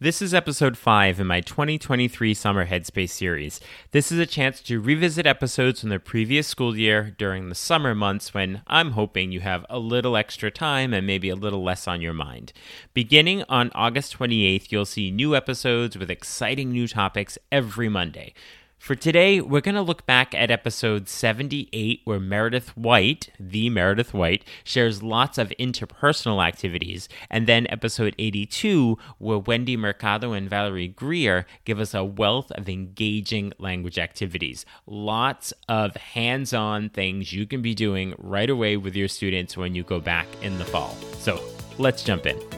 This is episode 5 in my 2023 Summer Headspace series. This is a chance to revisit episodes from the previous school year during the summer months when I'm hoping you have a little extra time and maybe a little less on your mind. Beginning on August 28th, you'll see new episodes with exciting new topics every Monday. For today, we're going to look back at episode 78, where Meredith White, the Meredith White, shares lots of interpersonal activities, and then episode 82, where Wendy Mercado and Valerie Greer give us a wealth of engaging language activities. Lots of hands on things you can be doing right away with your students when you go back in the fall. So let's jump in.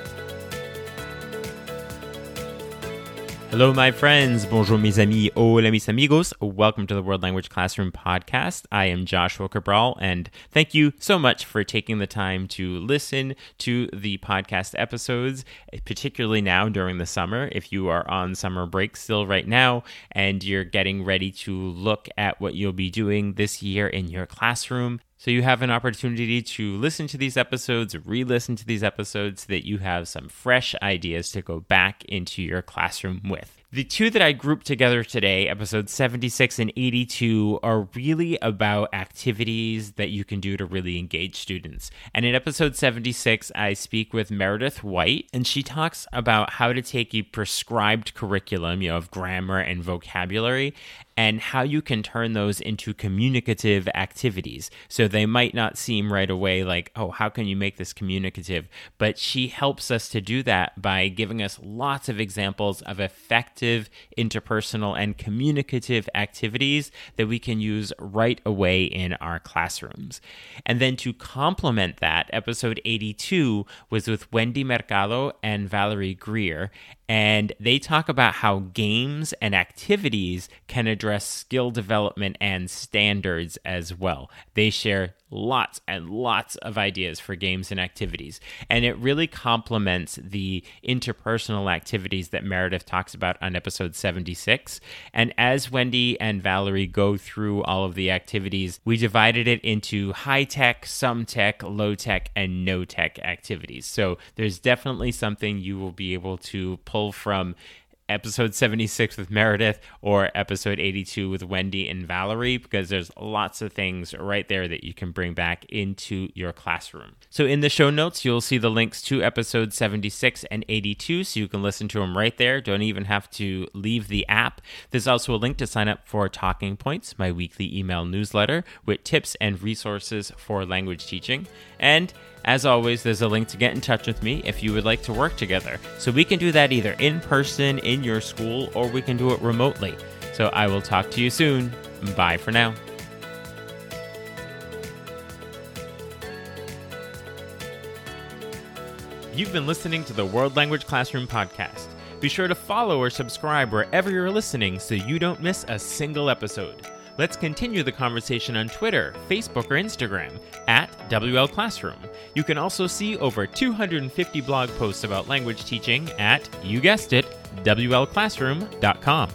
Hello, my friends. Bonjour, mes amis. Hola, mis amigos. Welcome to the World Language Classroom podcast. I am Joshua Cabral, and thank you so much for taking the time to listen to the podcast episodes, particularly now during the summer. If you are on summer break still right now and you're getting ready to look at what you'll be doing this year in your classroom, so you have an opportunity to listen to these episodes, re listen to these episodes, so that you have some fresh ideas to go back into your classroom with. The two that I grouped together today, episodes 76 and 82, are really about activities that you can do to really engage students. And in episode 76, I speak with Meredith White, and she talks about how to take a prescribed curriculum, you know, of grammar and vocabulary, and how you can turn those into communicative activities. So they might not seem right away like, oh, how can you make this communicative? But she helps us to do that by giving us lots of examples of effective interpersonal and communicative activities that we can use right away in our classrooms. And then to complement that, episode 82 was with Wendy Mercado and Valerie Greer and they talk about how games and activities can address skill development and standards as well. They share lots and lots of ideas for games and activities. And it really complements the interpersonal activities that Meredith talks about on episode 76. And as Wendy and Valerie go through all of the activities, we divided it into high tech, some tech, low tech, and no tech activities. So there's definitely something you will be able to pull from episode 76 with Meredith or episode 82 with Wendy and Valerie because there's lots of things right there that you can bring back into your classroom. So in the show notes, you'll see the links to episode 76 and 82 so you can listen to them right there. Don't even have to leave the app. There's also a link to sign up for Talking Points, my weekly email newsletter with tips and resources for language teaching. And as always, there's a link to get in touch with me if you would like to work together. So we can do that either in person in your school or we can do it remotely. So I will talk to you soon. Bye for now. You've been listening to the World Language Classroom podcast. Be sure to follow or subscribe wherever you're listening so you don't miss a single episode. Let's continue the conversation on Twitter, Facebook, or Instagram at WL Classroom. You can also see over 250 blog posts about language teaching at, you guessed it, WLClassroom.com.